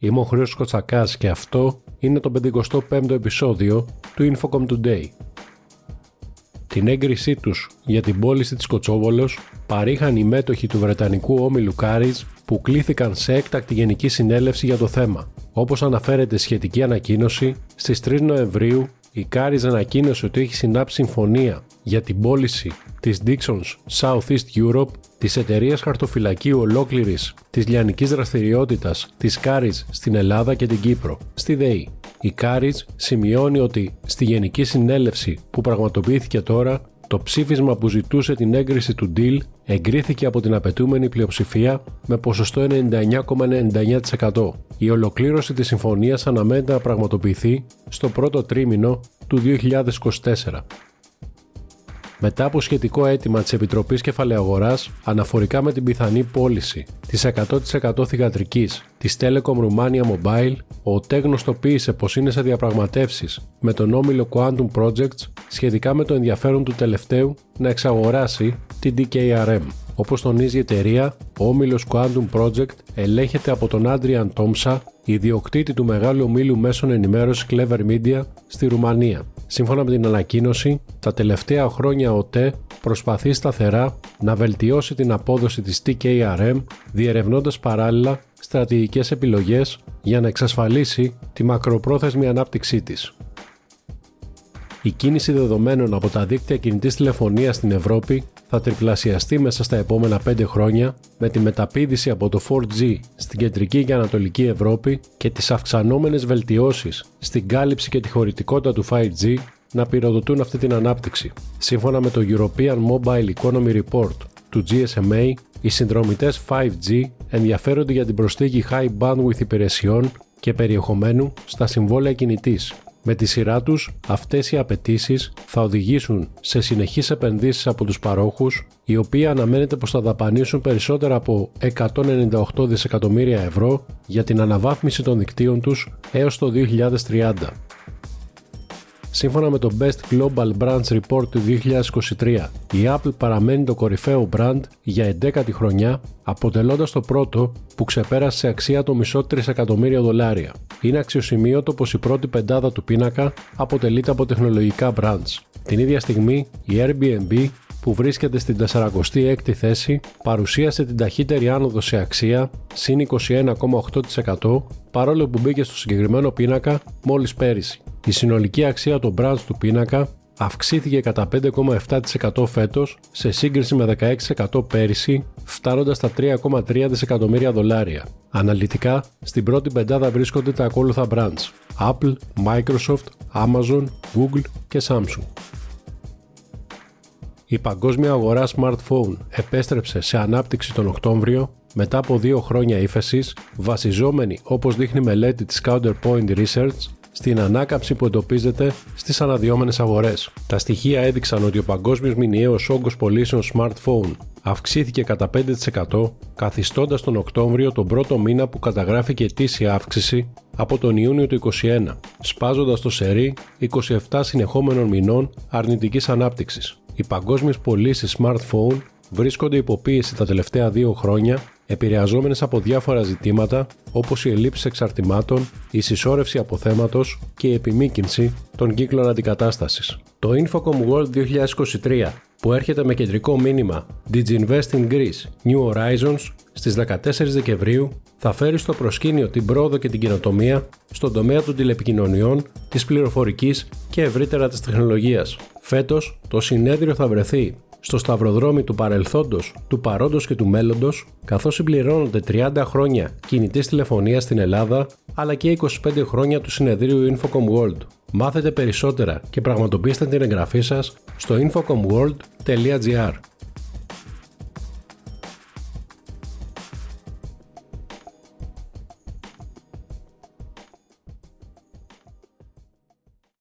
Είμαι ο Χρήστος Κοτσακάς και αυτό είναι το 55ο επεισόδιο του Infocom Today. Την έγκρισή τους για την πώληση της Κοτσόβολος παρήχαν οι μέτοχοι του Βρετανικού όμιλου Κάρις που κλήθηκαν σε έκτακτη γενική συνέλευση για το θέμα. Όπως αναφέρεται σχετική ανακοίνωση, στις 3 Νοεμβρίου η Κάρις ανακοίνωσε ότι έχει συνάψει συμφωνία για την πώληση της Dixon's Southeast Europe, της εταιρείας χαρτοφυλακίου ολόκληρης της λιανικής δραστηριότητας της Κάρις στην Ελλάδα και την Κύπρο, στη ΔΕΗ. Η Κάρις σημειώνει ότι στη Γενική Συνέλευση που πραγματοποιήθηκε τώρα, το ψήφισμα που ζητούσε την έγκριση του deal εγκρίθηκε από την απαιτούμενη πλειοψηφία με ποσοστό 99,99%. Η ολοκλήρωση της συμφωνίας αναμένεται να πραγματοποιηθεί στο πρώτο τρίμηνο του 2024 μετά από σχετικό αίτημα της Επιτροπής Κεφαλαιαγοράς αναφορικά με την πιθανή πώληση της 100% θηγατρικής της Telecom Romania Mobile, ο ΤΕ γνωστοποίησε πως είναι σε διαπραγματεύσεις με τον όμιλο Quantum Projects σχετικά με το ενδιαφέρον του τελευταίου να εξαγοράσει την DKRM. Όπως τονίζει η εταιρεία, ο όμιλος Quantum Project ελέγχεται από τον Adrian Τόμσα, ιδιοκτήτη του μεγάλου ομίλου μέσων ενημέρωσης Clever Media στη Ρουμανία. Σύμφωνα με την ανακοίνωση, τα τελευταία χρόνια ο ΤΕ προσπαθεί σταθερά να βελτιώσει την απόδοση της TKRM διερευνώντας παράλληλα στρατηγικές επιλογές για να εξασφαλίσει τη μακροπρόθεσμη ανάπτυξή της. Η κίνηση δεδομένων από τα δίκτυα κινητής τηλεφωνίας στην Ευρώπη θα τριπλασιαστεί μέσα στα επόμενα 5 χρόνια με τη μεταπίδηση από το 4G στην κεντρική και ανατολική Ευρώπη και τις αυξανόμενες βελτιώσεις στην κάλυψη και τη χωρητικότητα του 5G να πυροδοτούν αυτή την ανάπτυξη. Σύμφωνα με το European Mobile Economy Report του GSMA, οι συνδρομητές 5G ενδιαφέρονται για την προσθήκη high bandwidth υπηρεσιών και περιεχομένου στα συμβόλαια κινητής με τη σειρά τους, αυτές οι απαιτήσεις θα οδηγήσουν σε συνεχείς επενδύσεις από τους παρόχους, οι οποίοι αναμένεται πως θα δαπανίσουν περισσότερα από 198 δισεκατομμύρια ευρώ για την αναβάθμιση των δικτύων τους έως το 2030. Σύμφωνα με το Best Global Brands Report του 2023, η Apple παραμένει το κορυφαίο brand για 11η χρονιά, αποτελώντας το πρώτο που ξεπέρασε σε αξία το μισό τρισεκατομμύρια δολάρια. Είναι αξιοσημείωτο πως η πρώτη πεντάδα του πίνακα αποτελείται από τεχνολογικά brands. Την ίδια στιγμή, η Airbnb που βρίσκεται στην 46η θέση παρουσίασε την ταχύτερη άνοδο σε αξία συν 21,8% παρόλο που μπήκε στο συγκεκριμένο πίνακα μόλις πέρυσι. Η συνολική αξία των brands του πίνακα αυξήθηκε κατά 5,7% φέτος σε σύγκριση με 16% πέρυσι, φτάνοντας στα 3,3 δισεκατομμύρια δολάρια. Αναλυτικά, στην πρώτη πεντάδα βρίσκονται τα ακόλουθα brands Apple, Microsoft, Amazon, Google και Samsung. Η παγκόσμια αγορά smartphone επέστρεψε σε ανάπτυξη τον Οκτώβριο μετά από δύο χρόνια ύφεσης, βασιζόμενη όπως δείχνει μελέτη της Counterpoint Research στην ανάκαμψη που εντοπίζεται στις αναδυόμενες αγορές. Τα στοιχεία έδειξαν ότι ο παγκόσμιος μηνιαίος όγκος πωλήσεων smartphone αυξήθηκε κατά 5%, καθιστώντας τον Οκτώβριο τον πρώτο μήνα που καταγράφηκε ετήσια αύξηση από τον Ιούνιο του 2021, σπάζοντας το σερί 27 συνεχόμενων μηνών αρνητικής ανάπτυξης. Οι παγκόσμιες πωλήσεις smartphone βρίσκονται υποποίηση τα τελευταία δύο χρόνια επηρεαζόμενες από διάφορα ζητήματα όπως η ελλείψη εξαρτημάτων, η συσσόρευση αποθέματο και η επιμήκυνση των κύκλων αντικατάστασης. Το Infocom World 2023 που έρχεται με κεντρικό μήνυμα Diginvest in Greece New Horizons στις 14 Δεκεμβρίου θα φέρει στο προσκήνιο την πρόοδο και την καινοτομία στον τομέα των τηλεπικοινωνιών, της πληροφορικής και ευρύτερα της τεχνολογίας. Φέτος, το συνέδριο θα βρεθεί στο σταυροδρόμι του παρελθόντος, του παρόντος και του μέλλοντος, καθώς συμπληρώνονται 30 χρόνια κινητής τηλεφωνίας στην Ελλάδα, αλλά και 25 χρόνια του συνεδρίου Infocom World. Μάθετε περισσότερα και πραγματοποιήστε την εγγραφή σας στο infocomworld.gr.